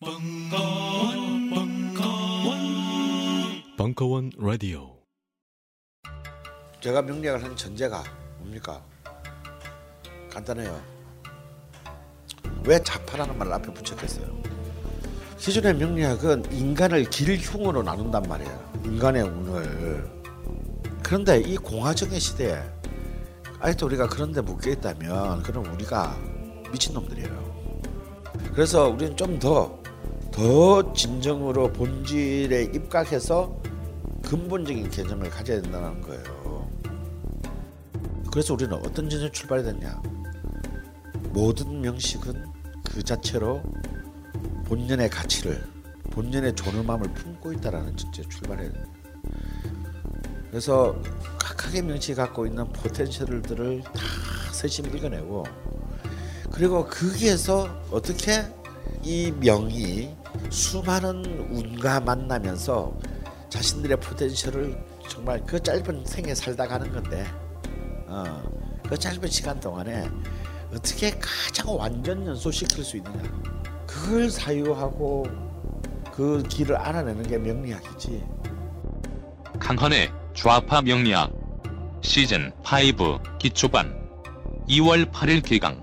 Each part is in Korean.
벙커원, 벙커원, 벙커원 라디오. 제가 명리학을 한 전제가 뭡니까? 간단해요. 왜 자파라는 말을 앞에 붙였겠어요? 기존의 명리학은 인간을 길흉으로 나눈단 말이에요. 인간의 운을. 그런데 이 공화정의 시대에 아직도 우리가 그런데 묶여 있다면 그럼 우리가 미친놈들이에요. 그래서 우리는 좀더 더 진정으로 본질에 입각해서 근본적인 개념을 가져야 된다는 거예요. 그래서 우리는 어떤 전제 출발이 됐냐? 모든 명식은 그 자체로 본연의 가치를 본연의 존엄함을 품고 있다라는 전제 출발해야 돼요. 그래서 각각의 명식이 갖고 있는 포텐셜들을 다 세심 읽어내고 그리고 거기에서 어떻게 이 명이 수많은 운과 만나면서 자신들의 포텐셜을 정말 그 짧은 생에 살다 가는 건데 어, 그 짧은 시간 동안에 어떻게 가장 완전 연소시킬 수 있느냐. 그걸 사유하고 그 길을 알아내는 게 명리학이지. 강헌의 좌파 명리학 시즌 5 기초반 2월 8일 개강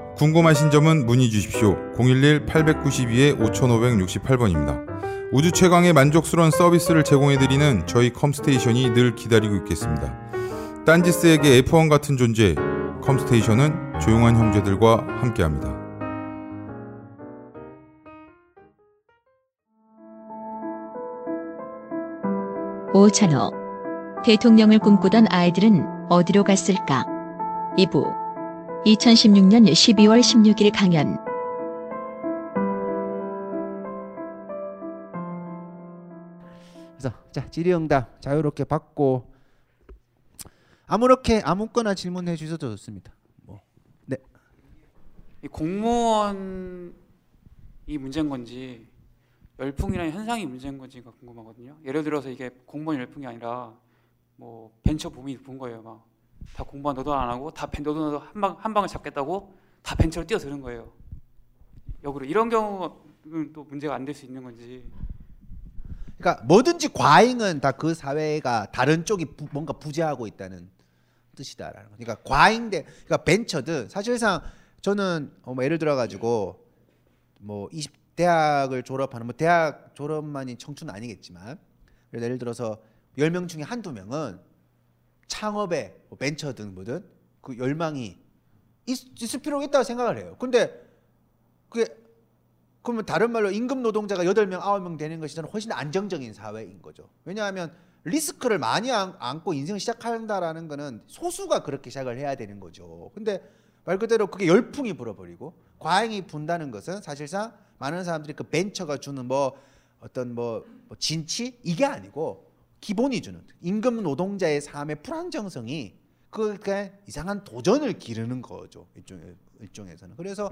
궁금하신 점은 문의 주십시오. 011-892-5568번입니다. 우주 최강의 만족스러운 서비스를 제공해드리는 저희 컴스테이션이 늘 기다리고 있겠습니다. 딴지스에게 F1 같은 존재, 컴스테이션은 조용한 형제들과 함께합니다. 오찬호 대통령을 꿈꾸던 아이들은 어디로 갔을까? 2부 2016년 12월 16일 강연 그래서 자 질의응답 자유롭게 받고 아무렇게 아무거나 질문해 주셔도 좋습니다. 뭐 네. 이 공무원이 문제인 건지 열풍이라는 현상이 문제인 건지가 궁금하거든요. 예를 들어서 이게 공무원 열풍이 아니라 뭐 벤처 붐이 분 거예요. 막 다 공무원 너도 안 하고 다 벤- 너도 너도 한 방 한 방을 잡겠다고 다 벤처로 뛰어드는 거예요. 역으로 이런 경우는 또 문제가 안 될 수 있는 건지. 그러니까 뭐든지 과잉은 다 그 사회가 다른 쪽이 부- 뭔가 부재하고 있다는 뜻이다라는 거. 그러니까 과잉대 그러니까 벤처든 사실상 저는 어, 뭐 예를 들어 가지고 뭐 20, 대학을 졸업하는 뭐 대학 졸업만이 청춘은 아니겠지만 예를 들어서 10명 중에 한두 명은 창업에 뭐 벤처든 뭐든 그 열망이 있, 있을 필요가 있다고 생각을 해요. 근데 그게 그러면 다른 말로 임금 노동자가 8명, 9명 되는 것이 저는 훨씬 안정적인 사회인 거죠. 왜냐하면 리스크를 많이 안- 안고 인생을 시작한다라는 거는 소수가 그렇게 시작을 해야 되는 거죠. 근데 말 그대로 그게 열풍이 불어버리고 과잉이 분다는 것은 사실상 많은 사람들이 그 벤처가 주는 뭐 어떤 뭐, 뭐 진치 이게 아니고 기본이 주는 임금 노동자의 삶의 불안정성이 그게 이상한 도전을 기르는 거죠 일종의 일종에서는 그래서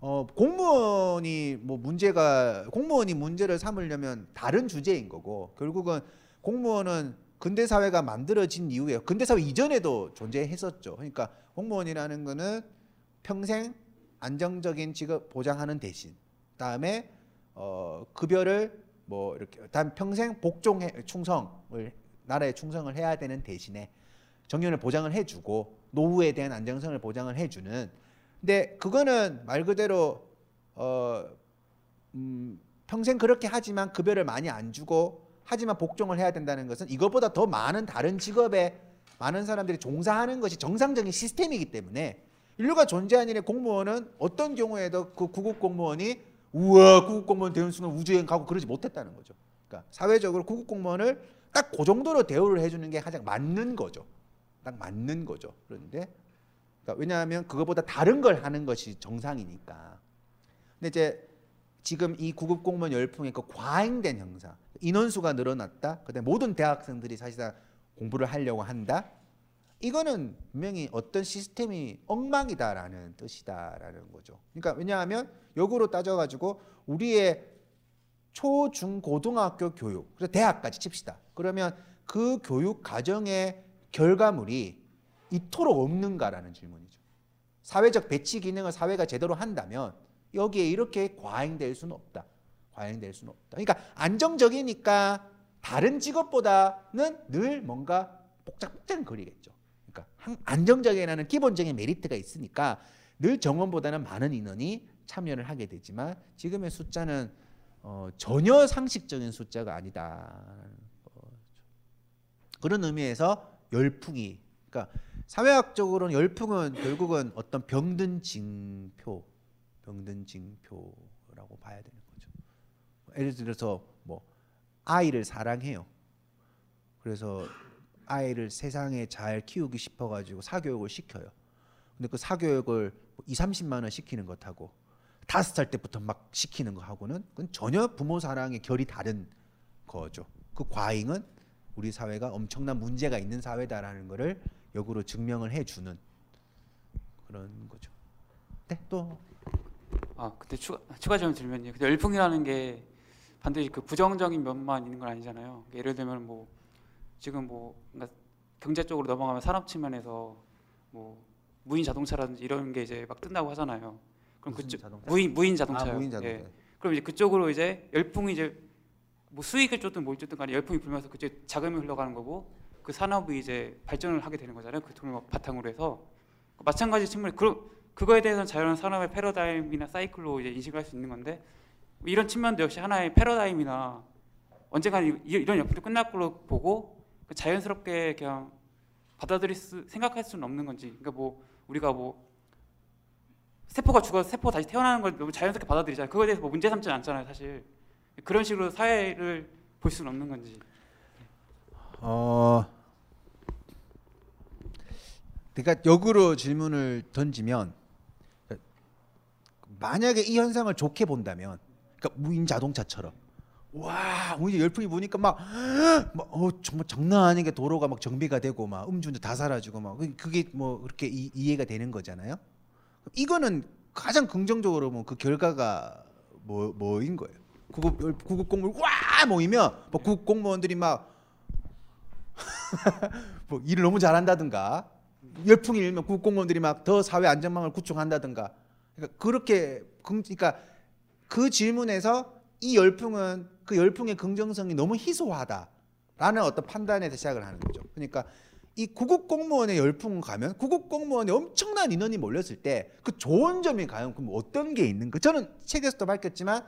어, 공무원이 뭐 문제가 공무원이 문제를 삼으려면 다른 주제인 거고 결국은 공무원은 근대 사회가 만들어진 이후에 근대 사회 이전에도 존재했었죠. 그러니까 공무원이라는 거는 평생 안정적인 직업 보장하는 대신 다음에 어, 급여를 뭐 이렇게 단 평생 복종해 충성을 나라에 충성을 해야 되는 대신에 정년을 보장을 해주고 노후에 대한 안정성을 보장을 해주는. 근데 그거는 말 그대로 어 음, 평생 그렇게 하지만 급여를 많이 안 주고 하지만 복종을 해야 된다는 것은 이것보다 더 많은 다른 직업에 많은 사람들이 종사하는 것이 정상적인 시스템이기 때문에 인류가 존재하는 일의 공무원은 어떤 경우에도 그 구급 공무원이 우와 구급 공무원 되는 순간 우주여행 가고 그러지 못했다는 거죠. 그러니까 사회적으로 구급 공무원을 딱 그 정도로 대우를 해주는 게 가장 맞는 거죠. 딱 맞는 거죠. 그런데 그러니까 왜냐하면 그것보다 다른 걸 하는 것이 정상이니까. 근데 이제 지금 이 구급 공무원 열풍의 그 과잉된 형상, 인원수가 늘어났다. 그다음에 모든 대학생들이 사실상 공부를 하려고 한다. 이거는 분명히 어떤 시스템이 엉망이다라는 뜻이다라는 거죠. 그러니까 왜냐하면 역으로 따져가지고 우리의 초, 중, 고등학교 교육, 그래서 대학까지 칩시다. 그러면 그 교육 과정의 결과물이 이토록 없는가라는 질문이죠. 사회적 배치 기능을 사회가 제대로 한다면 여기에 이렇게 과잉될 수는 없다. 과잉될 수는 없다. 그러니까 안정적이니까 다른 직업보다는 늘 뭔가 복잡복잡 거리겠죠. 안정적이라는 기본적인 메리트가 있으니까 늘 정원보다는 많은 인원이 참여를 하게 되지만 지금의 숫자는 어, 전혀 상식적인 숫자가 아니다. 어, 그런 의미에서 열풍이 그러니까 사회학적으로는 열풍은 결국은 어떤 병든 징표, 병든 징표라고 봐야 되는 거죠. 예를 들어서 뭐 아이를 사랑해요. 그래서 아이를 세상에 잘 키우기 싶어 가지고 사교육을 시켜요. 근데 그 사교육을 2, 30만 원 시키는 것하고 다섯 살 때부터 막 시키는 거 하고는 그건 전혀 부모 사랑의 결이 다른 거죠. 그 과잉은 우리 사회가 엄청난 문제가 있는 사회다라는 거를 역으로 증명을 해 주는 그런 거죠. 네, 또아 근데 추가 추가 질문 드리면요. 근데 열풍이라는 게 반드시 그 부정적인 면만 있는 건 아니잖아요. 그러니까 예를 들면 뭐 지금 뭐 그러니까 경제 쪽으로 넘어가면 산업 측면에서 뭐 무인 자동차라든지 이런 게 이제 막 뜬다고 하잖아요. 그럼 그쪽 자동차? 무인 무인 자동차요. 아, 무인 자동차. 예. 그럼 이제 그쪽으로 이제 열풍이 이제 뭐 수익을 쫓든 뭘 쫓든 간에 열풍이 불면서 그쪽 자금이 흘러가는 거고 그 산업이 이제 발전을 하게 되는 거잖아요. 그 돈을 막 바탕으로 해서 마찬가지 측면에 그 그거에 대해서는 자연 산업의 패러다임이나 사이클로 이제 인식을 할수 있는 건데 이런 측면도 역시 하나의 패러다임이나 언젠가 이- 이런 열풍도 끝날 걸로 보고 그 자연스럽게 그냥 받아들일 수 생각할 수는 없는 건지 그러니까 뭐 우리가 뭐 세포가 죽어서 세포 다시 태어나는 걸 너무 자연스럽게 받아들이잖아요. 그거에 대해서 뭐 문제 삼지는 않잖아요, 사실. 그런 식으로 사회를 볼 수는 없는 건지. 어 그러니까 역으로 질문을 던지면 만약에 이 현상을 좋게 본다면 그러니까 무인 자동차처럼 와 무인 열풍이 부니까 막, 막 어, 정말 장난 아니게 도로가 막 정비가 되고 막 음주운전 다 사라지고 막 그- 그게 뭐 그렇게 이, 이해가 되는 거잖아요. 이거는 가장 긍정적으로 보면 그 결과가 뭐 뭐인 거예요. 구급 열- 구급 공무원 와 모이면 뭐 구급 공무원들이 막 뭐 일을 너무 잘한다든가 열풍이 일면 구급 공무원들이 막 더 사회 안전망을 구축한다든가 그러니까 그렇게 긍 그러니까 그 질문에서 이 열풍은 그 열풍의 긍정성이 너무 희소하다라는 어떤 판단에서 시작을 하는 거죠. 그러니까 이 구급 공무원의 열풍 가면 구급 공무원이 엄청난 인원이 몰렸을 때 그 좋은 점이 과연 그럼 어떤 게 있는가? 저는 책에서도 밝혔지만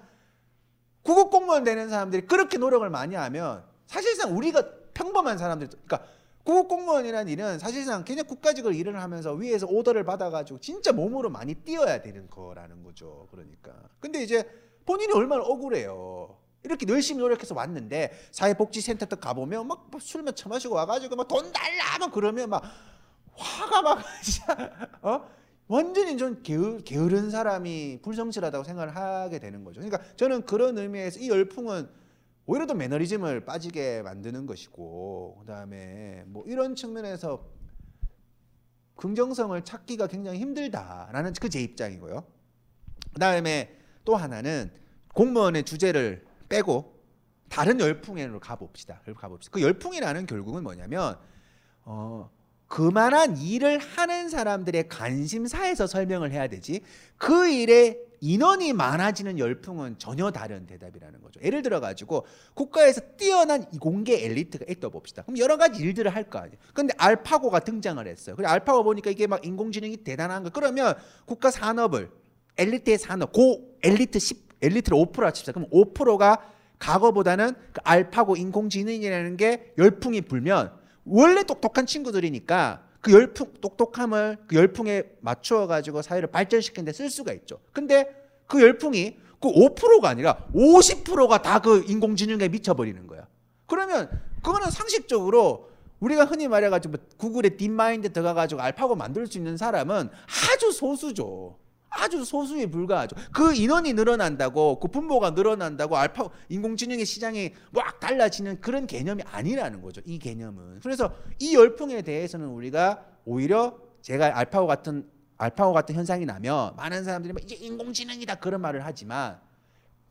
구급 공무원 되는 사람들이 그렇게 노력을 많이 하면 사실상 우리가 평범한 사람들 그러니까 구급 공무원이라는 일은 사실상 그냥 국가직을 일을 하면서 위에서 오더를 받아가지고 진짜 몸으로 많이 뛰어야 되는 거라는 거죠. 그러니까 근데 이제 본인이 얼마나 억울해요. 이렇게 열심히 노력해서 왔는데 사회복지센터 또 가보면 막 술만 처마시고 와가지고 막 돈 달라 막 그러면 막 화가 막 진짜 어 완전히 좀 게으, 게으른 사람이 불성실하다고 생각을 하게 되는 거죠. 그러니까 저는 그런 의미에서 이 열풍은 오히려 더 매너리즘을 빠지게 만드는 것이고 그다음에 뭐 이런 측면에서 긍정성을 찾기가 굉장히 힘들다라는 그 제 입장이고요. 그다음에 또 하나는 공무원의 주제를 빼고 다른 열풍으로 가봅시다. 가봅시다. 그 열풍이라는 결국은 뭐냐면 어 그만한 일을 하는 사람들의 관심사에서 설명을 해야 되지 그 일에 인원이 많아지는 열풍은 전혀 다른 대답이라는 거죠. 예를 들어 가지고 국가에서 뛰어난 이공계 엘리트가 있다 봅시다. 그럼 여러 가지 일들을 할 거 아니에요. 근데 알파고가 등장을 했어요. 그래 알파고 보니까 이게 막 인공지능이 대단한 거. 그러면 국가 산업을 엘리트의 산업 고 엘리트 10 엘리트를 5%라 칩시다. 그럼 5%가 과거보다는 그 알파고 인공지능이라는 게 열풍이 불면 원래 똑똑한 친구들이니까 그 열풍 똑똑함을 그 열풍에 맞추어 가지고 사회를 발전시키는 데 쓸 수가 있죠. 근데 그 열풍이 그 5%가 아니라 50%가 다 그 인공지능에 미쳐 버리는 거야. 그러면 그거는 상식적으로 우리가 흔히 말해 가지고 구글에 딥마인드 들어가 가지고 알파고 만들 수 있는 사람은 아주 소수죠. 아주 소수에 불과하죠. 그 인원이 늘어난다고 그 분모가 늘어난다고 알파 인공지능의 시장이 막 달라지는 그런 개념이 아니라는 거죠. 이 개념은. 그래서 이 열풍에 대해서는 우리가 오히려 제가 알파고 같은 알파고 같은 현상이 나면 많은 사람들이 막 이제 인공지능이다 그런 말을 하지만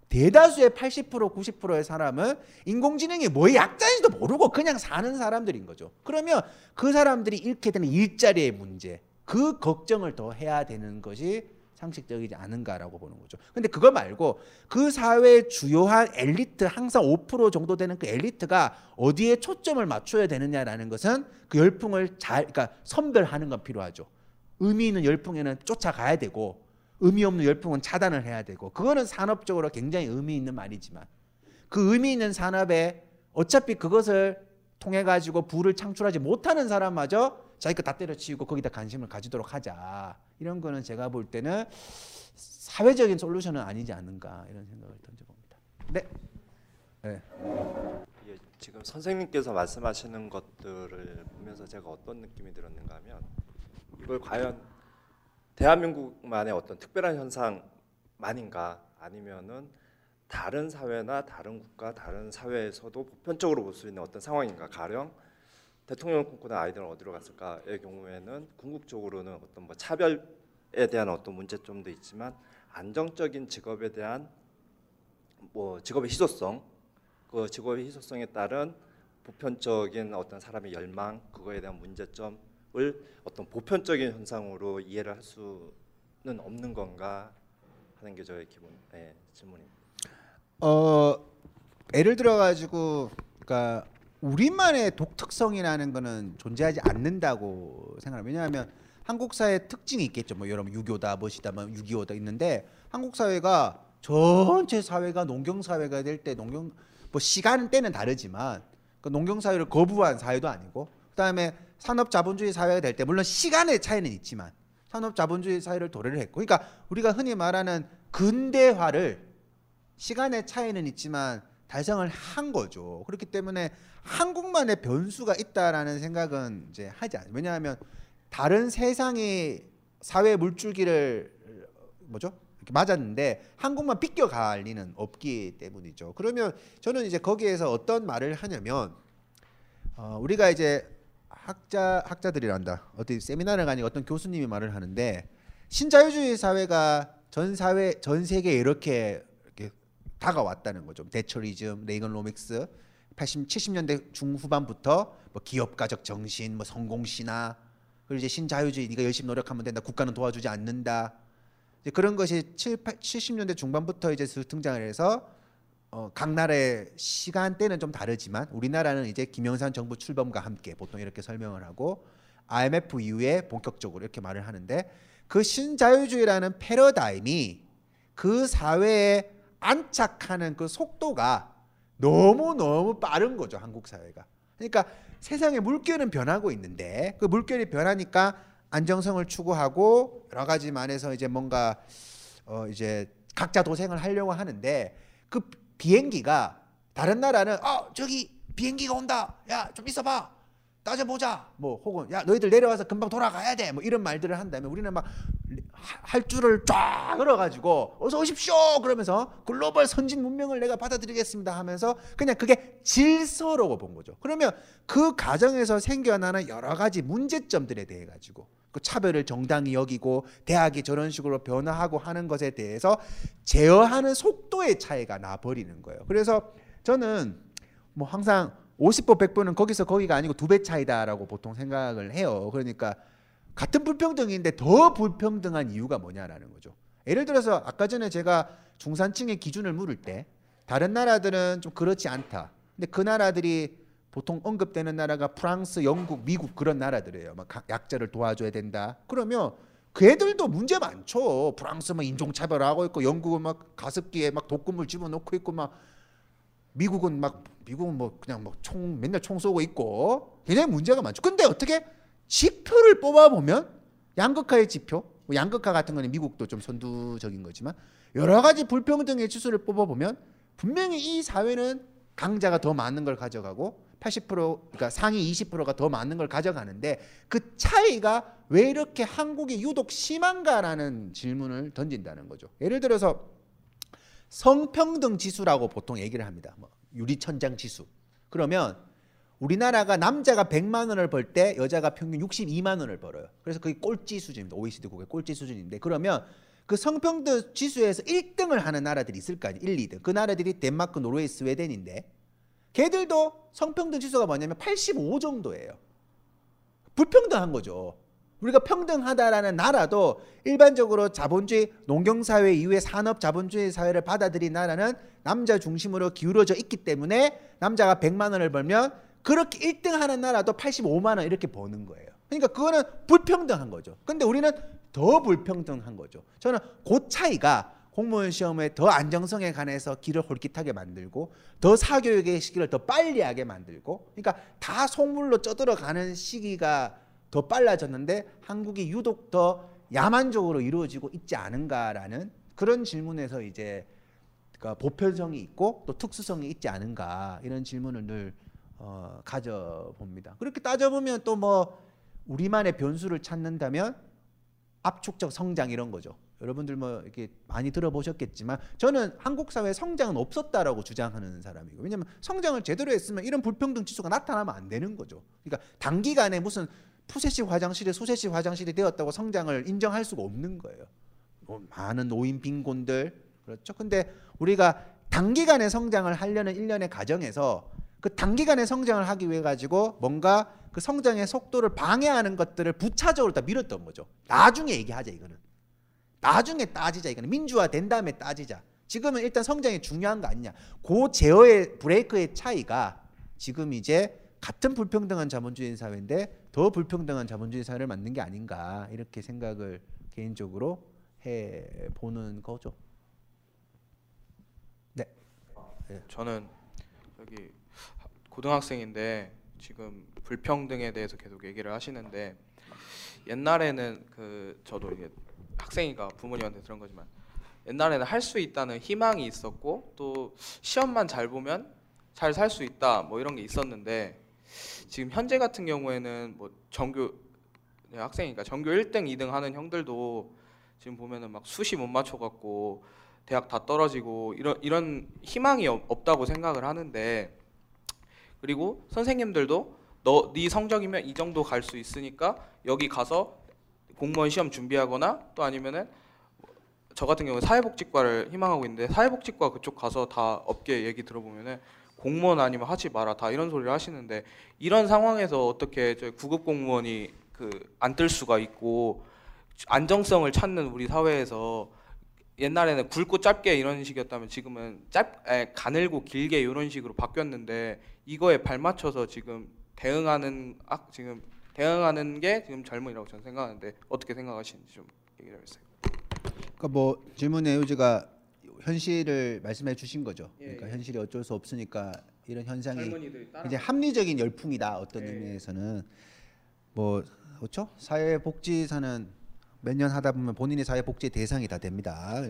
대다수의 80% 90%의 사람은 인공지능이 뭐의 약자인지도 모르고 그냥 사는 사람들인 거죠. 그러면 그 사람들이 잃게 되는 일자리의 문제, 그 걱정을 더 해야 되는 것이 상식적이지 않은가라고 보는 거죠. 근데 그거 말고 그 사회의 주요한 엘리트 항상 5% 정도 되는 그 엘리트가 어디에 초점을 맞춰야 되느냐라는 것은 그 열풍을 잘 그러니까 선별하는 건 필요하죠. 의미 있는 열풍에는 쫓아가야 되고 의미 없는 열풍은 차단을 해야 되고 그거는 산업적으로 굉장히 의미 있는 말이지만 그 의미 있는 산업에 어차피 그것을 통해 가지고 부를 창출하지 못하는 사람마저 자기 거 다 때려치우고 거기다 관심을 가지도록 하자 이런 거는 제가 볼 때는 사회적인 솔루션은 아니지 않는가 이런 생각을 던져봅니다. 네. 네. 예, 지금 선생님께서 말씀하시는 것들을 보면서 제가 어떤 느낌이 들었는가 하면 이걸 과연 대한민국만의 어떤 특별한 현상만인가 아니면은 다른 사회나 다른 국가 다른 사회에서도 보편적으로 볼 수 있는 어떤 상황인가 가령 대통령 꿈꾸는 아이들은 어디로 갔을까의 경우에는 궁극적으로는 어떤 뭐 차별에 대한 어떤 문제점도 있지만 안정적인 직업에 대한 뭐 직업의 희소성 그 직업의 희소성에 따른 보편적인 어떤 사람의 열망 그거에 대한 문제점을 어떤 보편적인 현상으로 이해를 할 수는 없는 건가 하는 게 저의 기본 예, 질문입니다. 어 예를 들어 가지고 그러니까 우리만의 독특성이라는 거는 존재하지 않는다고 생각해요. 왜냐하면 한국 사회 특징이 있겠죠. 뭐 여러분 유교다, 무엇이다, 뭐 6.25다 있는데 한국 사회가 전체 사회가 농경 사회가 될 때 농경 뭐 시간 때는 다르지만 그 농경 사회를 거부한 사회도 아니고 그다음에 산업 자본주의 사회가 될 때 물론 시간의 차이는 있지만 산업 자본주의 사회를 도래를 했고 그러니까 우리가 흔히 말하는 근대화를 시간의 차이는 있지만 달성을 한 거죠. 그렇기 때문에 한국만의 변수가 있다라는 생각은 이제 하지 않아요. 왜냐하면 다른 세상의 사회 물줄기를 뭐죠? 맞았는데 한국만 비껴갈 리는 없기 때문이죠. 그러면 저는 이제 거기에서 어떤 말을 하냐면 어, 우리가 이제 학자 학자들이란다. 어디 세미나를 가니 어떤 교수님이 말을 하는데 신자유주의 사회가 전 사회 전 세계에 이렇게 다가왔다는 거죠. 대처리즘, 레이건로믹스, 80, 70년대 중후반부터 뭐 기업가적 정신, 뭐 성공신화, 그리고 이제 신자유주의, 네가 열심히 노력하면 된다. 국가는 도와주지 않는다. 그런 것이 7, 8, 70년대 중반부터 이제 슬 등장을 해서 어, 각 나라의 시간대는 좀 다르지만 우리나라는 이제 김영삼 정부 출범과 함께 보통 이렇게 설명을 하고 IMF 이후에 본격적으로 이렇게 말을 하는데 그 신자유주의라는 패러다임이 그 사회에 안착하는 그 속도가 너무 너무 빠른 거죠 한국 사회가. 그러니까 세상의 물결은 변하고 있는데 그 물결이 변하니까 안정성을 추구하고 여러 가지 만에서 이제 뭔가 어 이제 각자 도생을 하려고 하는데 그 비행기가 다른 나라는 어 저기 비행기가 온다 야 좀 있어봐 따져보자. 뭐 혹은 야 너희들 내려와서 금방 돌아가야 돼. 뭐 이런 말들을 한다면 우리는 막 할 줄을 쫙 걸어가지고 어서 오십시오. 그러면서 글로벌 선진 문명을 내가 받아들이겠습니다 하면서 그냥 그게 질서라고 본 거죠. 그러면 그 과정에서 생겨나는 여러 가지 문제점들에 대해 가지고 그 차별을 정당히 여기고 대학이 저런 식으로 변화하고 하는 것에 대해서 제어하는 속도의 차이가 나 버리는 거예요. 그래서 저는 뭐 항상 50보 100보는 거기서 거기가 아니고 두 배 차이다라고 보통 생각을 해요. 그러니까 같은 불평등인데 더 불평등한 이유가 뭐냐라는 거죠. 예를 들어서 아까 전에 제가 중산층의 기준을 물을 때 다른 나라들은 좀 그렇지 않다. 근데 그 나라들이 보통 언급되는 나라가 프랑스, 영국, 미국 그런 나라들이에요. 막 각- 약자를 도와줘야 된다. 그러면 그 애들도 문제 많죠. 프랑스 막 인종차별하고 있고 영국은 막 가습기에 막 독극물 집어넣고 있고 막 미국은 막 미국은 뭐 그냥 뭐 총 맨날 총 쏘고 있고 굉장히 문제가 많죠. 근데 어떻게 지표를 뽑아 보면 양극화의 지표, 뭐 양극화 같은 거는 미국도 좀 선두적인 거지만 여러 가지 불평등의 지수를 뽑아 보면 분명히 이 사회는 강자가 더 많은 걸 가져가고 80% 그러니까 상위 20%가 더 많은 걸 가져가는데 그 차이가 왜 이렇게 한국이 유독 심한가라는 질문을 던진다는 거죠. 예를 들어서 성평등 지수라고 보통 얘기를 합니다. 뭐 유리천장 지수. 그러면 우리나라가 남자가 100만 원을 벌 때 여자가 평균 62만 원을 벌어요. 그래서 그게 꼴찌 수준입니다. OECD 국의 꼴찌 수준인데 그러면 그 성평등 지수에서 1등을 하는 나라들이 있을 거 아니에요. 1, 2등. 그 나라들이 덴마크, 노르웨이, 스웨덴인데 걔들도 성평등 지수가 뭐냐면 85 정도예요. 불평등한 거죠. 우리가 평등하다라는 나라도 일반적으로 자본주의 농경사회 이후에 산업 자본주의 사회를 받아들인 나라는 남자 중심으로 기울어져 있기 때문에 남자가 100만 원을 벌면 그렇게 1등 하는 나라도 85만 원 이렇게 버는 거예요. 그러니까 그거는 불평등한 거죠. 근데 우리는 더 불평등한 거죠. 저는 그 차이가 공무원 시험의 더 안정성에 관해서 길을 홀깃하게 만들고 더 사교육의 시기를 더 빨리 하게 만들고 그러니까 다 속물로 쪄들어 가는 시기가 더 빨라졌는데 한국이 유독 더 야만적으로 이루어지고 있지 않은가라는 그런 질문에서 이제 그러니까 보편성이 있고 또 특수성이 있지 않은가 이런 질문을 늘 어, 가져봅니다. 그렇게 따져보면 또 뭐 우리만의 변수를 찾는다면 압축적 성장 이런 거죠. 여러분들 뭐 이렇게 많이 들어보셨겠지만 저는 한국 사회 성장은 없었다라고 주장하는 사람이고 왜냐면 성장을 제대로 했으면 이런 불평등 지수가 나타나면 안 되는 거죠. 그러니까 단기간에 무슨 푸세식 화장실이 소세식 화장실이 되었다고 성장을 인정할 수가 없는 거예요. 뭐 많은 노인 빈곤들 그렇죠. 근데 우리가 단기간에 성장을 하려는 일련의 과정에서 그 단기간에 성장을 하기 위해 가지고 뭔가 그 성장의 속도를 방해하는 것들을 부차적으로 다 밀었던 거죠. 나중에 얘기하자 이거는. 나중에 따지자 이거는 민주화 된 다음에 따지자. 지금은 일단 성장이 중요한 거 아니냐. 그 제어의 브레이크의 차이가 지금 이제 같은 불평등한 자본주의 사회인데 더 불평등한 자본주의 사회를 만든 게 아닌가 이렇게 생각을 개인적으로 해 보는 거죠. 네. 저는 여기 고등학생인데 지금 불평등에 대해서 계속 얘기를 하시는데 옛날에는 그 저도 이게 학생이가 부모님한테 들은 거지만 옛날에는 할 수 있다는 희망이 있었고 또 시험만 잘 보면 잘 살 수 있다 뭐 이런 게 있었는데 지금 현재 같은 경우에는 뭐 전교 네, 학생이니까 전교 1등, 2등 하는 형들도 지금 보면은 막 수시 못 맞춰 갖고 대학 다 떨어지고 이런 이런 희망이 없- 없다고 생각을 하는데 그리고 선생님들도 너 네 성적이면 이 정도 갈 수 있으니까 여기 가서 공무원 시험 준비하거나 또 아니면은 저 같은 경우 는 사회복지과를 희망하고 있는데 사회복지과 그쪽 가서 다 업계 얘기 들어보면은 공무원 아니면 하지 마라 다 이런 소리를 하시는데 이런 상황에서 어떻게 저희 구급 공무원이 그 안 뜰 수가 있고 안정성을 찾는 우리 사회에서 옛날에는 굵고 짧게 이런 식이었다면 지금은 짧 에, 가늘고 길게 이런 식으로 바뀌었는데 이거에 발맞춰서 지금 대응하는 아, 지금 대응하는 게 지금 젊은이라고 저는 생각하는데 어떻게 생각하시는지 좀 얘기를 해주세요. 그러니까 뭐 질문의 요지가 현실을 말씀해 주신 거죠. 예, 그러니까 예. 현실이 어쩔 수 없으니까 이런 현상이 젊은이들이 따라 이제 합리적인 열풍이다 어떤 예. 의미에서는 뭐 그렇죠 사회복지사는 몇 년 하다 보면 본인이 사회복지 대상이 다 됩니다.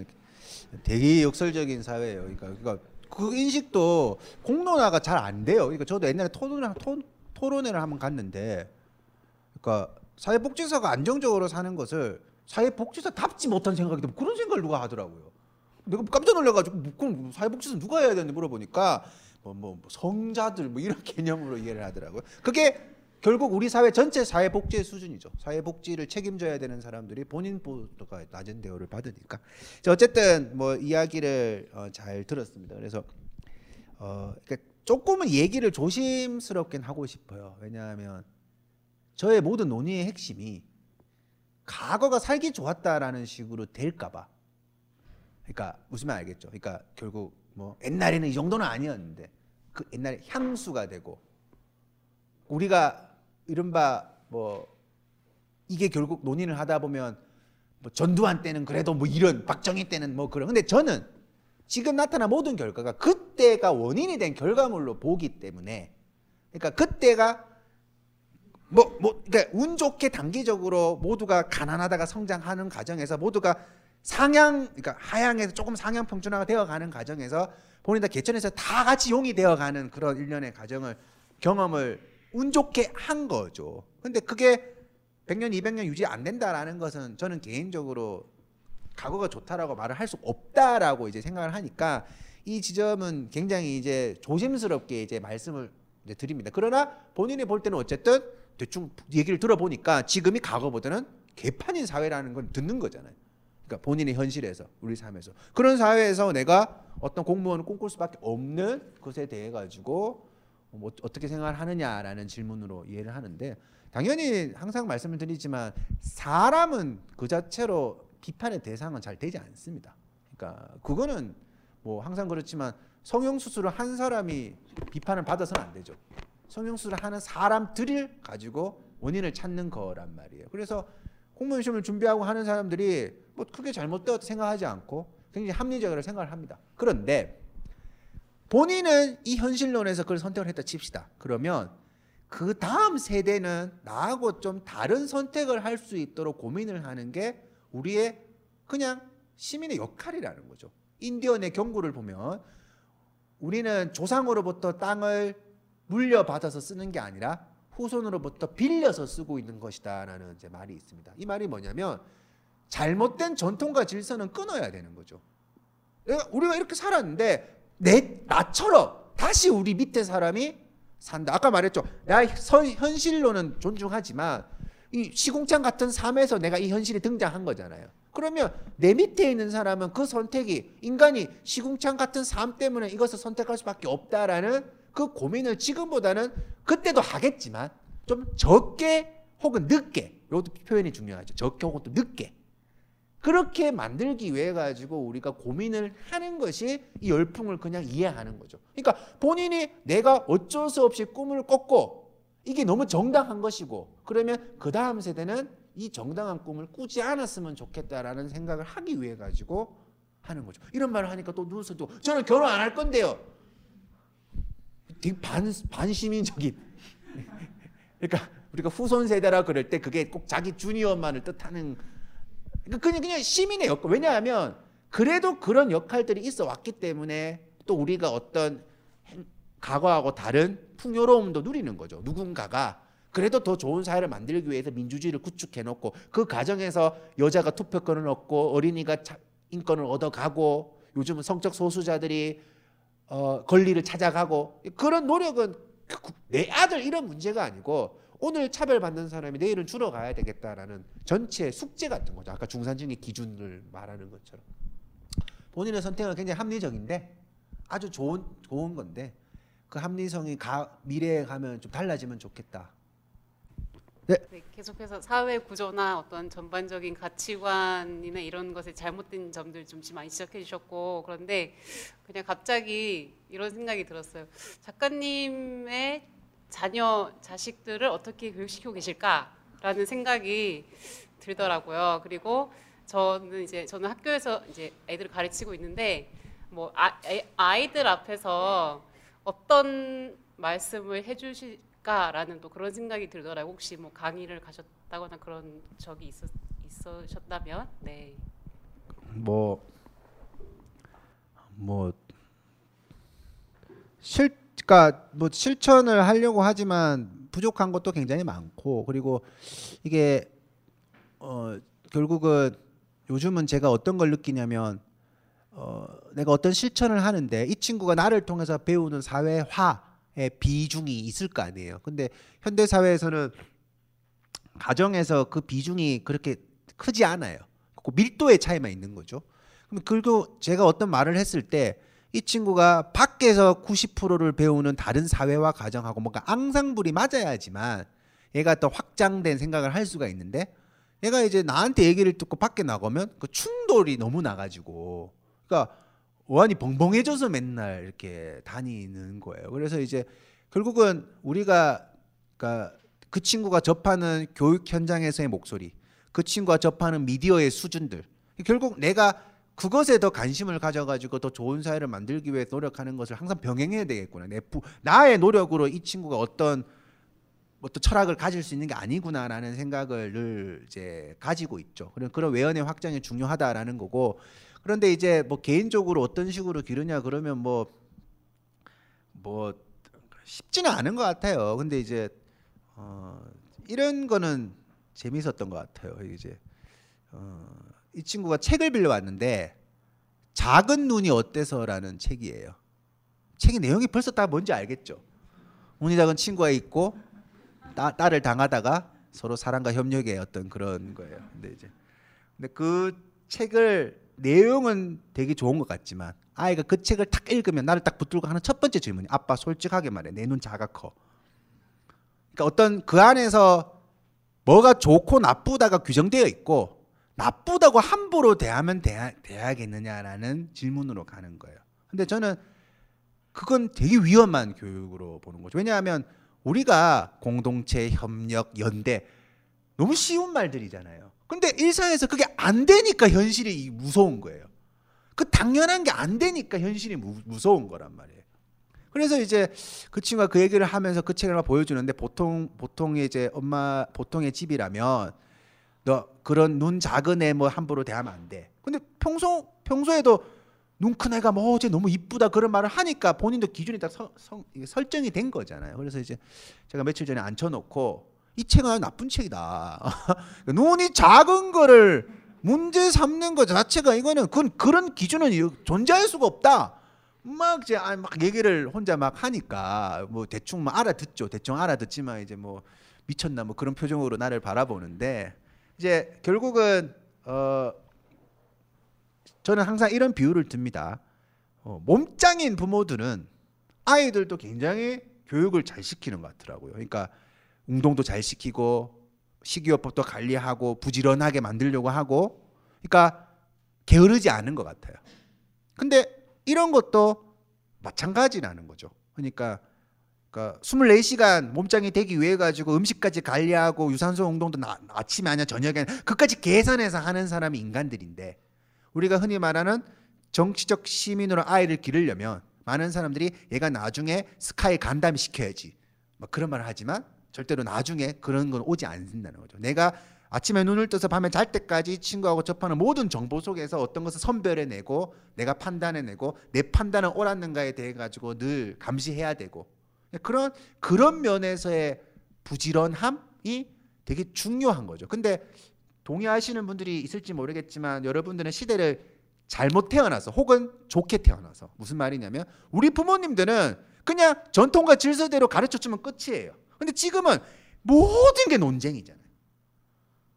되게 역설적인 사회예요. 그러니까, 그러니까 그 인식도 공론화가 잘 안 돼요. 그러니까 저도 옛날에 토론 토, 토론회를 한번 갔는데, 그러니까 사회복지사가 안정적으로 사는 것을 사회복지사답지 못한 생각이 들고 그런 생각을 누가 하더라고요. 내가 깜짝 놀라가지고 뭐, 그럼 사회복지사 누가 해야 되는지 물어보니까 뭐, 뭐, 뭐 성자들 뭐 이런 개념으로 이해를 하더라고요. 그게 결국 우리 사회 전체 사회복지의 수준이죠. 사회복지를 책임져야 되는 사람들이 본인 보도가 낮은 대우를 받으니까. 자, 어쨌든 뭐 이야기를 어, 잘 들었습니다. 그래서 어, 그러니까 조금은 얘기를 조심스럽긴 하고 싶어요. 왜냐하면 저의 모든 논의의 핵심이 과거가 살기 좋았다라는 식으로 될까봐. 그러니까 무슨 말 알겠죠? 그러니까 결국 뭐 옛날에는 이 정도는 아니었는데 그 옛날에 향수가 되고 우리가 이른바 뭐 이게 결국 논의를 하다 보면 뭐 전두환 때는 그래도 뭐 이런 박정희 때는 뭐 그런 근데 저는 지금 나타난 모든 결과가 그때가 원인이 된 결과물로 보기 때문에 그러니까 그때가 뭐, 뭐, 그러니까 운 좋게 단기적으로 모두가 가난하다가 성장하는 과정에서 모두가 상향, 그러니까 하향에서 조금 상향 평준화가 되어가는 과정에서 본인 다 개천에서 다 같이 용이 되어가는 그런 일련의 과정을 경험을 운 좋게 한 거죠. 근데 그게 100년, 200년 유지 안 된다라는 것은 저는 개인적으로 과거가 좋다라고 말을 할 수 없다라고 이제 생각을 하니까 이 지점은 굉장히 이제 조심스럽게 이제 말씀을 이제 드립니다. 그러나 본인이 볼 때는 어쨌든 대충 얘기를 들어보니까 지금이 과거보다는 개판인 사회라는 걸 듣는 거잖아요. 그러니까 본인의 현실에서 우리 삶에서 그런 사회에서 내가 어떤 공무원을 꿈꿀 수밖에 없는 것에 대해 가지고 뭐 어떻게 생각을 하느냐라는 질문으로 이해를 하는데 당연히 항상 말씀을 드리지만 사람은 그 자체로 비판의 대상은 잘 되지 않습니다. 그러니까 그거는 뭐 항상 그렇지만 성형 수술을 한 사람이 비판을 받아서는 안 되죠. 성형 수술을 하는 사람들을 가지고 원인을 찾는 거란 말이에요. 그래서 공무원 시험을 준비하고 하는 사람들이 뭐 크게 잘못되었다 생각하지 않고 굉장히 합리적으로 생각을 합니다. 그런데 본인은 이 현실론에서 그걸 선택을 했다 칩시다. 그러면 그 다음 세대는 나하고 좀 다른 선택을 할 수 있도록 고민을 하는 게 우리의 그냥 시민의 역할이라는 거죠. 인디언의 경구를 보면 우리는 조상으로부터 땅을 물려받아서 쓰는 게 아니라 후손으로부터 빌려서 쓰고 있는 것이다라는 이제 말이 있습니다. 이 말이 뭐냐면 잘못된 전통과 질서는 끊어야 되는 거죠. 내가- 우리가 이렇게 살았는데 내 나처럼 다시 우리 밑에 사람이 산다. 아까 말했죠. 나 서- 현실로는 존중하지만 이 시궁창 같은 삶에서 내가 이 현실이 등장한 거잖아요. 그러면 내 밑에 있는 사람은 그 선택이 인간이 시궁창 같은 삶 때문에 이것을 선택할 수밖에 없다라는 그 고민을 지금보다는 그때도 하겠지만 좀 적게 혹은 늦게 이것도 표현이 중요하죠. 적게 혹은 또 늦게 그렇게 만들기 위해 가지고 우리가 고민을 하는 것이 이 열풍을 그냥 이해하는 거죠. 그러니까 본인이 내가 어쩔 수 없이 꿈을 꿨고 이게 너무 정당한 것이고 그러면 그 다음 세대는 이 정당한 꿈을 꾸지 않았으면 좋겠다라는 생각을 하기 위해 가지고 하는 거죠. 이런 말을 하니까 또또 저는 결혼 안 할 건데요. 반 반시민적인. 그러니까 우리가 후손 세대라 그럴 때 그게 꼭 자기 주니어만을 뜻하는 그러니까 그냥 그냥 시민의 역할. 왜냐하면 그래도 그런 역할들이 있어 왔기 때문에 또 우리가 어떤 행- 과거하고 다른 풍요로움도 누리는 거죠. 누군가가 그래도 더 좋은 사회를 만들기 위해서 민주주의를 구축해 놓고 그 과정에서 여자가 투표권을 얻고 어린이가 차- 인권을 얻어가고 요즘은 성적 소수자들이 어, 권리를 찾아가고 그런 노력은 그- 내 아들 이런 문제가 아니고 오늘 차별받는 사람이 내일은 줄어가야 되겠다라는 전체 숙제 같은 거죠. 아까 중산층의 기준을 말하는 것처럼 본인의 선택은 굉장히 합리적인데 아주 좋은 좋은 건데 그 합리성이 가, 미래에 가면 좀 달라지면 좋겠다. 네, 계속해서 사회 구조나 어떤 전반적인 가치관이나 이런 것에 잘못된 점들 좀 많이 지적해 주셨고 그런데 그냥 갑자기 이런 생각이 들었어요. 작가님의 자녀 자식들을 어떻게 교육시키고 계실까라는 생각이 들더라고요. 그리고 저는 이제 저는 학교에서 이제 애들을 가르치고 있는데 뭐 아, 애- 아이들 앞에서 어떤 말씀을 해주 실까라는 또 그런 생각이 들더라고. 혹시 뭐 강의를 가셨다거나 그런 적이 있었, 있으셨다면, 네. 뭐, 뭐, 실, 그러니까 뭐 실천을 하려고 하지만 부족한 것도 굉장히 많고 그리고 이게 어 결국은 요즘은 제가 어떤 걸 느끼냐면 어 내가 어떤 실천을 하는데 이 친구가 나를 통해서 배우는 사회화의 비중이 있을 거 아니에요. 근데 현대 사회에서는 가정에서 그 비중이 그렇게 크지 않아요. 그 밀도의 차이만 있는 거죠. 그럼 그리고 제가 어떤 말을 했을 때 이 친구가 밖에서 90%를 배우는 다른 사회와 가정하고 뭔가 앙상블이 맞아야지만 얘가 또 확장된 생각을 할 수가 있는데 얘가 이제 나한테 얘기를 듣고 밖에 나가면 그 충돌이 너무 나가지고 그러니까 원이 벙벙해져서 맨날 이렇게 다니는 거예요. 그래서 이제 결국은 우리가 그러니까 그 친구가 접하는 교육 현장에서의 목소리, 그 친구가 접하는 미디어의 수준들, 결국 내가 그것에 더 관심을 가져가지고 더 좋은 사회를 만들기 위해 노력하는 것을 항상 병행해야 되겠구나. 내 부, 나의 노력으로 이 친구가 어떤 어떤 철학을 가질 수 있는 게 아니구나라는 생각을 늘 이제 가지고 있죠. 그런 그런 외연의 확장이 중요하다라는 거고. 그런데 이제 뭐 개인적으로 어떤 식으로 기르냐 그러면 뭐뭐 쉽지는 않은 것 같아요. 근데 이제 어, 이런 거는 재밌었던 것 같아요. 이제 어, 이 친구가 책을 빌려 왔는데 작은 눈이 어때서라는 책이에요. 책의 내용이 벌써 다 뭔지 알겠죠. 운이 작은 친구가 있고 따, 딸을 당하다가 서로 사랑과 협력의 어떤 그런 거예요. 근데 이제 근데 그 책을 내용은 되게 좋은 것 같지만 아이가 그 책을 딱 읽으면 나를 딱 붙들고 하는 첫 번째 질문이 아빠 솔직하게 말해 내눈 작아 커. 그러니까 어떤 그 안에서 뭐가 좋고 나쁘다가 규정되어 있고 나쁘다고 함부로 대하면 대하, 대하겠느냐라는 질문으로 가는 거예요. 근데 저는 그건 되게 위험한 교육으로 보는 거죠. 왜냐하면 우리가 공동체, 협력, 연대 너무 쉬운 말들이잖아요. 근데 일상에서 그게 안 되니까 현실이 무서운 거예요. 그 당연한 게 안 되니까 현실이 무, 무서운 거란 말이에요. 그래서 이제 그 친구가 그 얘기를 하면서 그 책을 막 보여주는데 보통 보통의 이제 엄마 보통의 집이라면 너 그런 눈 작은 애 뭐 함부로 대하면 안 돼. 근데 평소 평소에도 눈 큰 애가 뭐 어제 너무 이쁘다 그런 말을 하니까 본인도 기준이 딱 서, 성, 이게 설정이 된 거잖아요. 그래서 이제 제가 며칠 전에 앉혀놓고 이 책은 나쁜 책이다. 눈이 작은 거를 문제 삼는 것 자체가 이거는 그건 그런 기준은 존재할 수가 없다. 막 이제 아, 막 얘기를 혼자 막 하니까 뭐 대충 막 알아듣죠. 대충 알아듣지만 이제 뭐 미쳤나 뭐 그런 표정으로 나를 바라보는데 이제 결국은 어 저는 항상 이런 비유를 듭니다. 어, 몸짱인 부모들은 아이들도 굉장히 교육을 잘 시키는 것 같더라고요. 그러니까 운동도 잘 시키고 식이요법도 관리하고 부지런하게 만들려고 하고 그러니까 게으르지 않은 것 같아요. 근데 이런 것도 마찬가지라는 거죠. 그러니까 그러니까 24시간 몸짱이 되기 위해 가지고 음식까지 관리하고 유산소 운동도 나, 아침에 아니야 저녁에 그까지 계산해서 하는 사람이 인간들인데 우리가 흔히 말하는 정치적 시민으로 아이를 기르려면 많은 사람들이 얘가 나중에 스카이 간담 시켜야지 뭐 그런 말을 하지만 절대로 나중에 그런 건 오지 않는다는 거죠. 내가 아침에 눈을 떠서 밤에 잘 때까지 친구하고 접하는 모든 정보 속에서 어떤 것을 선별해내고 내가 판단해내고 내 판단은 옳았는가에 대해 가지고 늘 감시해야 되고 그런 그런 면에서의 부지런함이 되게 중요한 거죠. 근데 동의하시는 분들이 있을지 모르겠지만 여러분들은 시대를 잘못 태어나서 혹은 좋게 태어나서 무슨 말이냐면 우리 부모님들은 그냥 전통과 질서대로 가르쳐 주면 끝이에요. 근데 지금은 모든 게 논쟁이잖아요.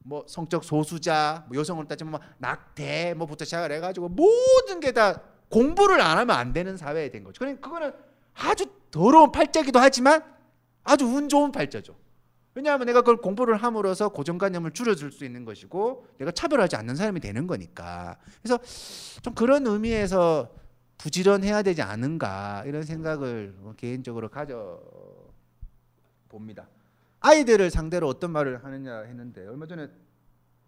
뭐 성적 소수자, 뭐 여성으로 따지면 뭐 낙태 뭐부터 시작을 해가지고 모든 게 다 공부를 안 하면 안 되는 사회에 된 거죠. 그러니까 그거는 아주 더러운 팔자기도 하지만 아주 운 좋은 팔자죠. 왜냐하면 내가 그걸 공부를 함으로써 고정관념을 줄여줄 수 있는 것이고 내가 차별하지 않는 사람이 되는 거니까. 그래서 좀 그런 의미에서 부지런해야 되지 않은가 이런 생각을 개인적으로 가져 봅니다. 아이들을 상대로 어떤 말을 하느냐 했는데 얼마 전에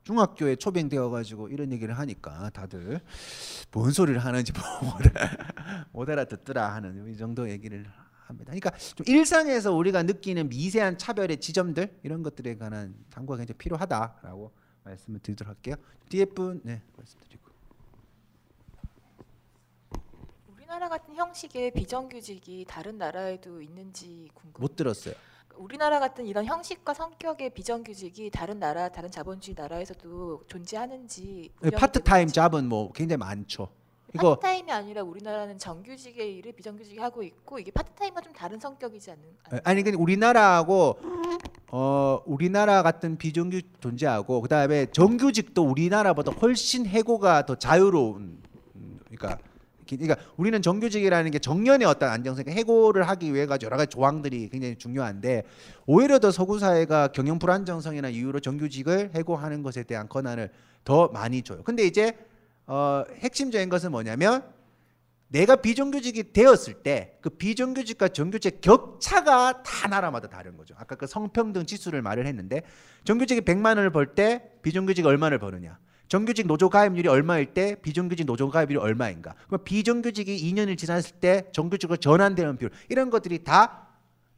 중학교에 초빙되어 가지고 이런 얘기를 하니까 다들 뭔 소리를 하는지 못 알아듣더라 하는 이 정도 얘기를 합니다. 그러니까 좀 일상에서 우리가 느끼는 미세한 차별의 지점들 이런 것들에 관한 탐구가 굉장히 필요하다라고 말씀을 드리도록 할게요. 뒤에 분 네, 말씀드리고. 우리나라 같은 형식의 비정규직이 다른 나라에도 있는지 궁금. 못 들었어요. 우리나라 같은 이런 형식과 성격의 비정규직이 다른 나라, 다른 자본주의 나라에서도 존재하는지. 네, 파트타임 잡은 뭐 굉장히 많죠. 이거 파트타임이 아니라 우리나라는 정규직의 일을 비정규직이 하고 있고 이게 파트타임과 좀 다른 성격이지 않는? 아니 근데 우리나라하고 어 우리나라 같은 비정규직 존재하고 그다음에 정규직도 우리나라보다 훨씬 해고가 더 자유로운 음, 그러니까 그러니까 우리는 정규직이라는 게 정년의 어떤 안정성, 해고를 하기 위해 가 여러 가지 조항들이 굉장히 중요한데 오히려 더 서구 사회가 경영 불안정성이나 이유로 정규직을 해고하는 것에 대한 권한을 더 많이 줘요. 근데 이제 어, 핵심적인 것은 뭐냐면 내가 비정규직이 되었을 때 그 비정규직과 정규직 격차가 다 나라마다 다른 거죠. 아까 그 성평등 지수를 말을 했는데 정규직이 100만 원을 벌 때 비정규직이 얼마를 버느냐. 정규직 노조 가입률이 얼마일 때 비정규직 노조 가입률이 얼마인가? 그럼 비정규직이 2년을 지났을 때 정규직으로 전환되는 비율 이런 것들이 다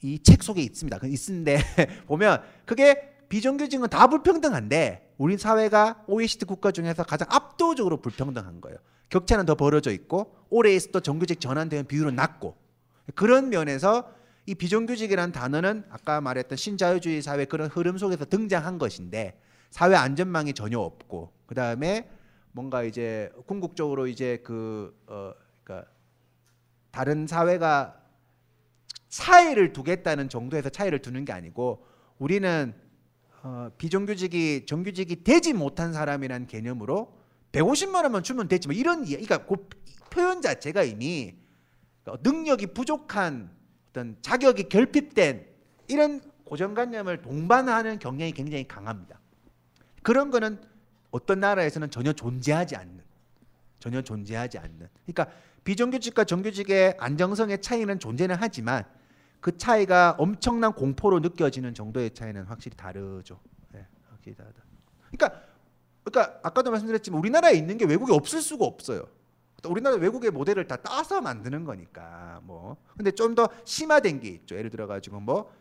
이 책 속에 있습니다. 있는데 보면 그게 비정규직은 다 불평등한데 우리 사회가 OECD 국가 중에서 가장 압도적으로 불평등한 거예요. 격차는 더 벌어져 있고 올해 있어도 정규직 전환되는 비율은 낮고 그런 면에서 이 비정규직이라는 단어는 아까 말했던 신자유주의 사회 그런 흐름 속에서 등장한 것인데 사회 안전망이 전혀 없고 그 다음에 뭔가 이제 궁극적으로 이제 그 어, 그러니까 다른 사회가 차이를 두겠다는 정도에서 차이를 두는 게 아니고 우리는 어, 비정규직이 정규직이 되지 못한 사람이라는 개념으로 150만 원만 주면 됐지 뭐 이런 이야- 그러니까 그 표현 자체가 이미 능력이 부족한 어떤 자격이 결핍된 이런 고정관념을 동반하는 경향이 굉장히 강합니다. 그런 거는 어떤 나라에서는 전혀 존재하지 않는 전혀 존재하지 않는 그러니까 비정규직과 정규직의 안정성의 차이는 존재는 하지만 그 차이가 엄청난 공포로 느껴지는 정도의 차이는 확실히 다르죠. 예, 확실히 다르다. 그러니까 그러니까 아까도 말씀드렸지만 우리나라에 있는 게 외국에 없을 수가 없어요. 또 우리나라 외국의 모델을 다 따서 만드는 거니까 뭐. 근데 좀 더 심화된 게 있죠. 예를 들어 가지고 뭐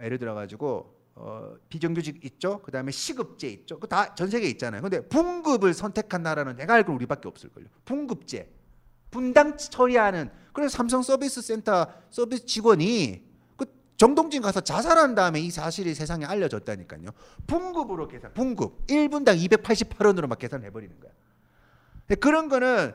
예를 들어 가지고 어, 비정규직 있죠. 그 다음에 시급제 있죠. 그 다 전 세계에 있잖아요. 근데 분급을 선택한 나라는 내가 알기로 우리밖에 없을 걸요. 분급제. 분당 처리하는 그래서 삼성 서비스 센터 서비스 직원이 그 정동진 가서 자살한 다음에 이 사실이 세상에 알려졌다니까요. 분급으로 계산. 분급. 1분당 288원으로 막 계산해 버리는 거야. 그런 거는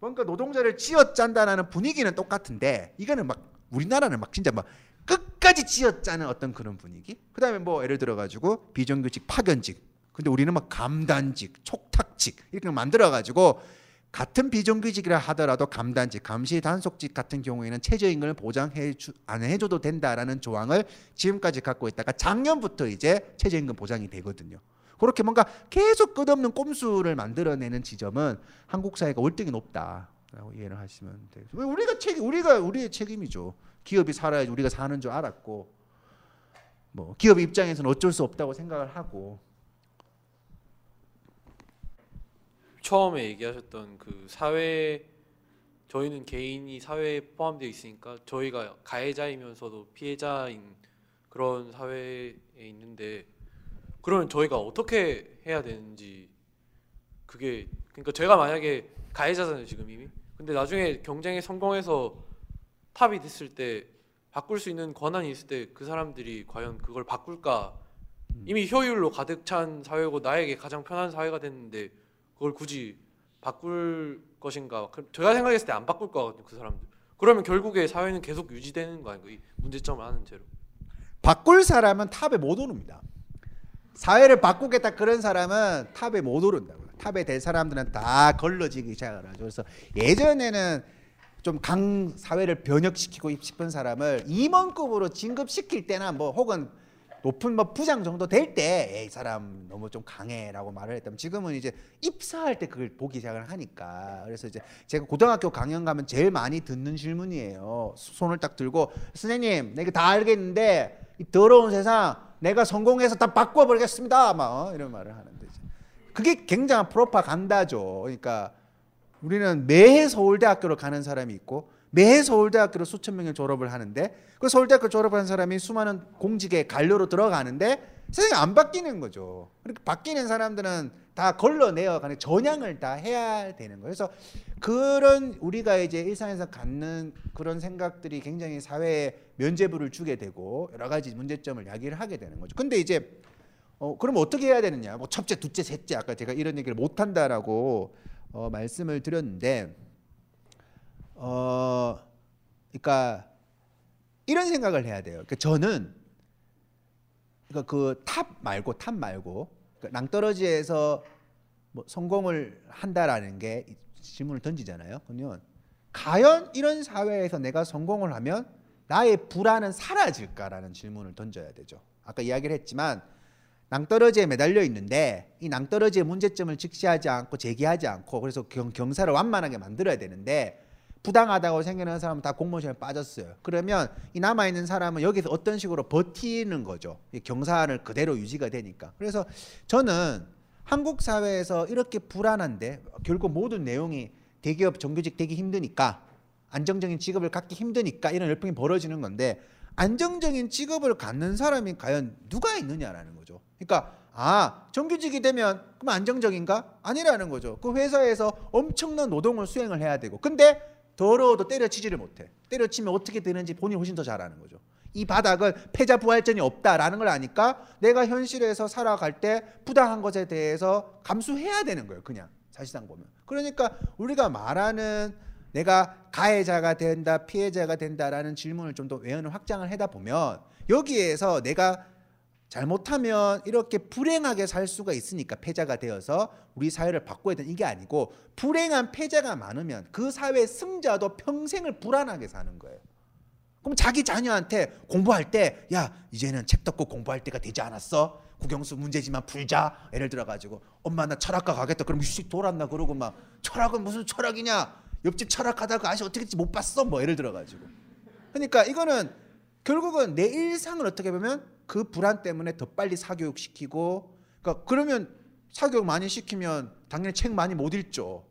뭔가 노동자를 쥐어 짠다라는 분위기는 똑같은데 이거는 막 우리나라는 막 진짜 막 끝까지 쥐어짜는 어떤 그런 분위기. 그다음에 뭐 예를 들어 가지고 비정규직 파견직. 근데 우리는 막 감단직, 촉탁직 이렇게 만들어 가지고 같은 비정규직이라 하더라도 감단직, 감시 단속직 같은 경우에는 최저임금을 보장해 주, 안 해줘도 된다라는 조항을 지금까지 갖고 있다가 작년부터 이제 최저임금 보장이 되거든요. 그렇게 뭔가 계속 끝없는 꼼수를 만들어내는 지점은 한국 사회가 월등히 높다라고 이해를 하시면 돼요. 왜 우리가 책 우리가 우리의 책임이죠. 기업이 살아야지 우리가 사는 줄 알았고 뭐 기업 입장에서는 어쩔 수 없다고 생각을 하고. 처음에 얘기하셨던 그 사회 저희는 개인이 사회에 포함되어 있으니까 저희가 가해자이면서도 피해자인 그런 사회에 있는데 그러면 저희가 어떻게 해야 되는지 그게 그러니까 제가 만약에 가해자잖아요 지금 이미. 근데 나중에 경쟁에 성공해서 탑이 됐을 때 바꿀 수 있는 권한이 있을 때 그 사람들이 과연 그걸 바꿀까 이미 효율로 가득 찬 사회고 나에게 가장 편한 사회가 됐는데 그걸 굳이 바꿀 것인가? 그 제가 생각했을 때 안 바꿀 것 같거든요, 그 사람들. 그러면 결국에 사회는 계속 유지되는 거 아닌가? 이 문제점을 아는 채로. 바꿀 사람은 탑에 못 오릅니다. 사회를 바꾸겠다 그런 사람은 탑에 못 오른다고요. 탑에 될 사람들은 다 걸러지기 시작을 하죠. 그래서 예전에는 좀 강 사회를 변혁시키고 싶은 사람을 임원급으로 진급시킬 때나 뭐 혹은 높은 뭐 부장 정도 될 때 이 사람 너무 좀 강해라고 말을 했다면 지금은 이제 입사할 때 그걸 보기 시작을 하니까 그래서 이제 제가 고등학교 강연 가면 제일 많이 듣는 질문이에요. 손을 딱 들고 선생님 내가 다 알겠는데 이 더러운 세상 내가 성공해서 다 바꿔버리겠습니다. 막 어, 이런 말을 하는데 이제 그게 굉장한 프로파간다죠. 그러니까 우리는 매해 서울대학교를 가는 사람이 있고 매해 서울대학교를 수천 명이 졸업을 하는데 그 서울대학교 졸업한 사람이 수많은 공직에 관료로 들어가는데 세상이 안 바뀌는 거죠. 그러니까 바뀌는 사람들은 다 걸러내어 가는 전향을 다 해야 되는 거예요. 그래서 그런 우리가 이제 일상에서 갖는 그런 생각들이 굉장히 사회에 면죄부를 주게 되고 여러 가지 문제점을 야기를 하게 되는 거죠. 근데 이제 어 그럼 어떻게 해야 되느냐? 뭐 첫째, 둘째, 셋째 아까 제가 이런 얘기를 못 한다라고 어 말씀을 드렸는데 어 그러니까 이런 생각을 해야 돼요. 그러니까 저는 그러니까 그 탑 말고 탑 말고 그러니까 낭떠러지에서 뭐 성공을 한다라는 게 질문을 던지잖아요. 그러면 과연 이런 사회에서 내가 성공을 하면 나의 불안은 사라질까라는 질문을 던져야 되죠. 아까 이야기를 했지만 낭떠러지에 매달려 있는데 이 낭떠러지의 문제점을 직시하지 않고 제기하지 않고 그래서 경, 경사를 완만하게 만들어야 되는데 부당하다고 생각하는 사람은 다 공무원 시험에 빠졌어요. 그러면 이 남아 있는 사람은 여기서 어떤 식으로 버티는 거죠. 이 경사를 그대로 유지가 되니까. 그래서 저는 한국 사회에서 이렇게 불안한데 결국 모든 내용이 대기업 정규직 되기 힘드니까 안정적인 직업을 갖기 힘드니까 이런 열풍이 벌어지는 건데 안정적인 직업을 갖는 사람이 과연 누가 있느냐라는 거죠. 그러니까 아 정규직이 되면 그럼 안정적인가? 아니라는 거죠. 그 회사에서 엄청난 노동을 수행을 해야 되고 근데 더러워도 때려치지를 못해. 때려치면 어떻게 되는지 본인이 훨씬 더 잘 아는 거죠. 이 바닥은 패자 부활전이 없다라는 걸 아니까 내가 현실에서 살아갈 때 부당한 것에 대해서 감수해야 되는 거예요. 그냥 사실상 보면. 그러니까 우리가 말하는 내가 가해자가 된다, 피해자가 된다라는 질문을 좀 더 외연을 확장을 하다 보면 여기에서 내가 잘못하면 이렇게 불행하게 살 수가 있으니까 패자가 되어서 우리 사회를 바꿔야 되는 이게 아니고 불행한 패자가 많으면 그 사회 승자도 평생을 불안하게 사는 거예요. 그럼 자기 자녀한테 공부할 때 야 이제는 책 덮고 공부할 때가 되지 않았어? 국영수 문제지만 풀자. 예를 들어 가지고 엄마 나 철학과 가겠다. 그럼 씩 돌았나 그러고 막 철학은 무슨 철학이냐? 옆집 철학하다가 아저씨 어떻게 될지 못 봤어? 뭐 예를 들어 가지고. 그러니까 이거는 결국은 내 일상을 어떻게 보면 그 불안 때문에 더 빨리 사교육 시키고 그러니까 그러면 사교육 많이 시키면 당연히 책 많이 못 읽죠.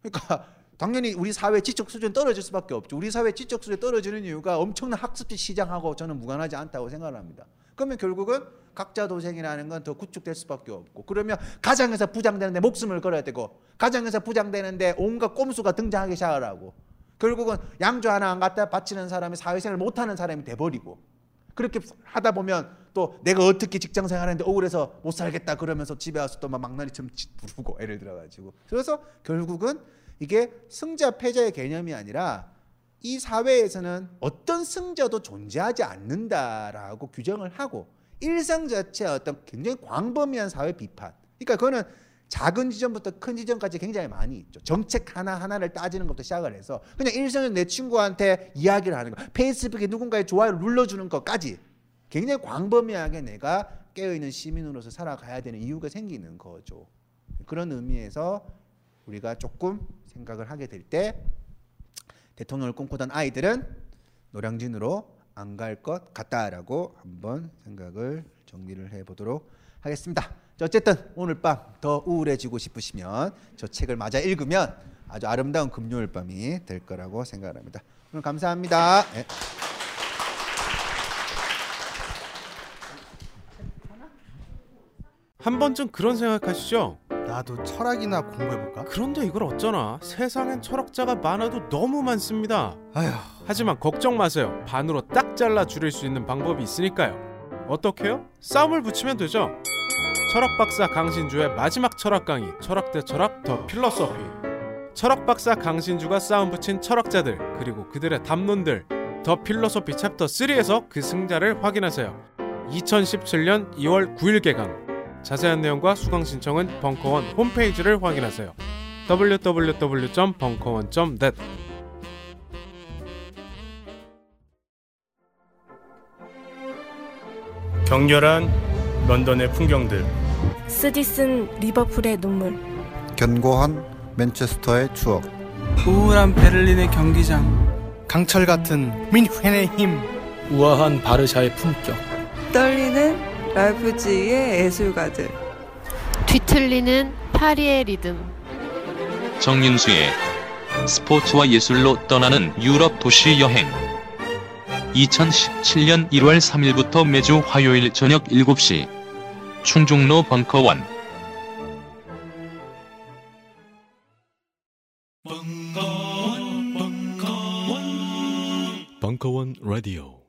그러니까 당연히 우리 사회 지적 수준 떨어질 수밖에 없죠. 우리 사회 지적 수준이 떨어지는 이유가 엄청난 학습지 시장하고 저는 무관하지 않다고 생각을 합니다. 그러면 결국은 각자 도생이라는 건 더 구축될 수밖에 없고 그러면 가정에서 부장되는데 목숨을 걸어야 되고 가정에서 부장되는데 온갖 꼼수가 등장하기 시작을 하고 결국은 양조 하나 안 갖다 바치는 사람이 사회생활 못하는 사람이 돼버리고 그렇게 하다 보면 또 내가 어떻게 직장 생활하는데 억울해서 못 살겠다 그러면서 집에 와서 또막 막나니처럼 부르고 애를 들어가지고 그래서 결국은 이게 승자 패자의 개념이 아니라 이 사회에서는 어떤 승자도 존재하지 않는다라고 규정을 하고 일상 자체의 어떤 굉장히 광범위한 사회 비판. 그러니까 그거는 작은 지점부터 큰 지점까지 굉장히 많이 있죠. 정책 하나하나를 따지는 것부터 시작을 해서 그냥 일상에 내 친구한테 이야기를 하는 거. 페이스북에 누군가의 좋아요를 눌러주는 것까지 굉장히 광범위하게 내가 깨어있는 시민으로서 살아가야 되는 이유가 생기는 거죠. 그런 의미에서 우리가 조금 생각을 하게 될 때 대통령을 꿈꾸던 아이들은 노량진으로 안 갈 것 같다라고 한번 생각을 정리를 해보도록 하겠습니다. 자, 어쨌든 오늘 밤 더 우울해지고 싶으시면 저 책을 맞아 읽으면 아주 아름다운 금요일 밤이 될 거라고 생각합니다. 오늘 감사합니다. 네. 한 번쯤 그런 생각하시죠? 나도 철학이나 공부해볼까? 그런데 이걸 어쩌나 세상엔 철학자가 많아도 너무 많습니다. 아휴. 하지만 걱정 마세요. 반으로 딱 잘라 줄일 수 있는 방법이 있으니까요. 어떻게요? 싸움을 붙이면 되죠. 철학 박사 강신주의 마지막 철학 강의 철학 대 철학 The Philosophy 철학 박사 강신주가 싸움 붙인 철학자들 그리고 그들의 담론들 The Philosophy 챕터 3에서 그 승자를 확인하세요. 2017년 2월 9일 개강 자세한 내용과 수강 신청은 벙커원 홈페이지를 확인하세요. www.벙커원.net 격렬한 런던의 풍경들. 쓰디쓴 리버풀의 눈물. 견고한 맨체스터의 추억. 우울한 베를린의 경기장. 강철 같은 민헨의 힘. 우아한 바르샤의 품격. 떨리는 라이프지히의 예술가들. 뒤틀리는 파리의 리듬. 정윤수의 스포츠와 예술로 떠나는 유럽 도시 여행 2017년 1월 3일부터 매주 화요일 저녁 7시. 충중로 벙커원. 벙커원 라디오